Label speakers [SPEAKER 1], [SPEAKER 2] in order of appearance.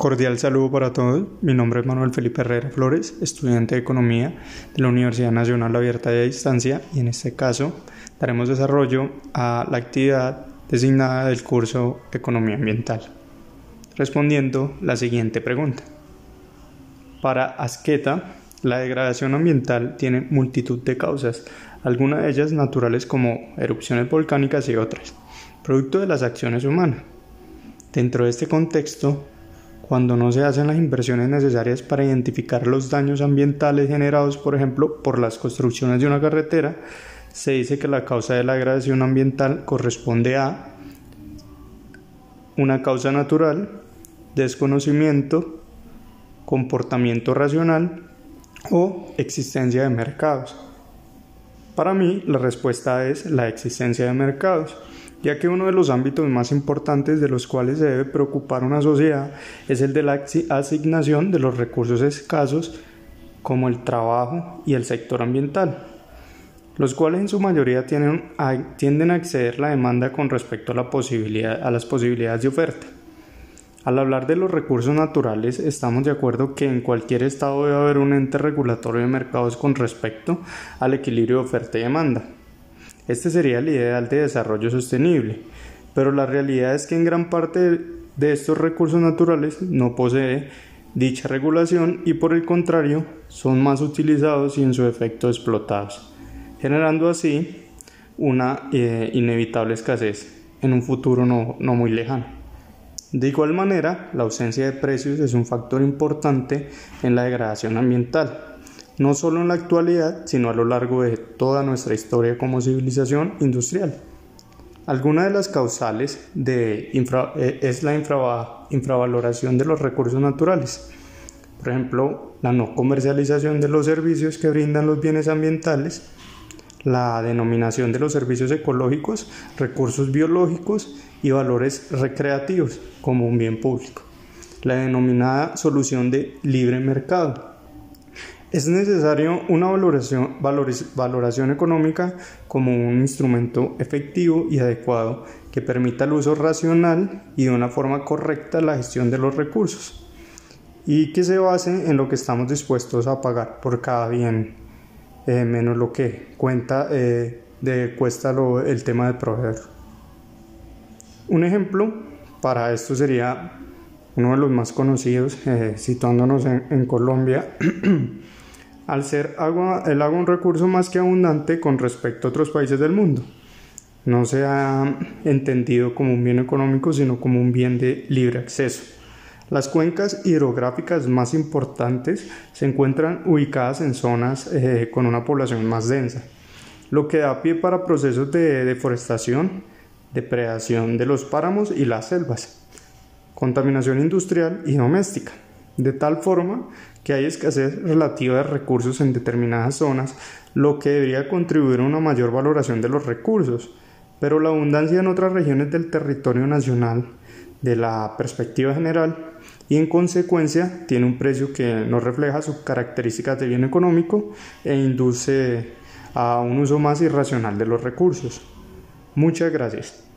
[SPEAKER 1] Cordial saludo para todos. Mi nombre es Manuel Felipe Herrera Flores, estudiante de Economía de la Universidad Nacional Abierta de Distancia y en este caso daremos desarrollo a la actividad designada del curso Economía Ambiental. Respondiendo la siguiente pregunta. Para Asqueta, la degradación ambiental tiene multitud de causas, algunas de ellas naturales como erupciones volcánicas y otras, producto de las acciones humanas. Dentro de este contexto, cuando no se hacen las inversiones necesarias para identificar los daños ambientales generados, por ejemplo, por las construcciones de una carretera, se dice que la causa de la degradación ambiental corresponde a una causa natural, desconocimiento, comportamiento racional o existencia de mercados. Para mí, la respuesta es la existencia de mercados ya que uno de los ámbitos más importantes de los cuales se debe preocupar una sociedad es el de la asignación de los recursos escasos como el trabajo y el sector ambiental, los cuales en su mayoría tienden a exceder la demanda con respecto a, a las posibilidades de oferta. Al hablar de los recursos naturales, estamos de acuerdo que en cualquier estado debe haber un ente regulatorio de mercados con respecto al equilibrio de oferta y demanda. Este sería el ideal de desarrollo sostenible, pero la realidad es que en gran parte de estos recursos naturales no posee dicha regulación y por el contrario son más utilizados y en su efecto explotados, generando así una eh, inevitable escasez en un futuro no, no muy lejano. De igual manera, la ausencia de precios es un factor importante en la degradación ambiental, no solo en la actualidad, sino a lo largo de toda nuestra historia como civilización industrial. Alguna de las causales de eh, es la infravaloración de los recursos naturales. Por ejemplo, la no comercialización de los servicios que brindan los bienes ambientales, la denominación de los servicios ecológicos, recursos biológicos y valores recreativos como un bien público. La denominada solución de libre mercado es necesario una valoración, económica como un instrumento efectivo y adecuado que permita el uso racional y de una forma correcta la gestión de los recursos y que se base en lo que estamos dispuestos a pagar por cada bien, eh, menos lo que eh, de cuesta el tema del proveedor. Un ejemplo para esto sería uno de los más conocidos, eh, situándonos en Colombia. al ser agua, el agua un recurso más que abundante con respecto a otros países del mundo. No se ha entendido como un bien económico, sino como un bien de libre acceso. Las cuencas hidrográficas más importantes se encuentran ubicadas en zonas eh, con una población más densa, lo que da pie para procesos de deforestación, depredación de los páramos y las selvas, contaminación industrial y doméstica de tal forma que hay escasez relativa de recursos en determinadas zonas, lo que debería contribuir a una mayor valoración de los recursos, pero la abundancia en otras regiones del territorio nacional, de la perspectiva general, y en consecuencia tiene un precio que no refleja sus características de bien económico e induce a un uso más irracional de los recursos. Muchas gracias.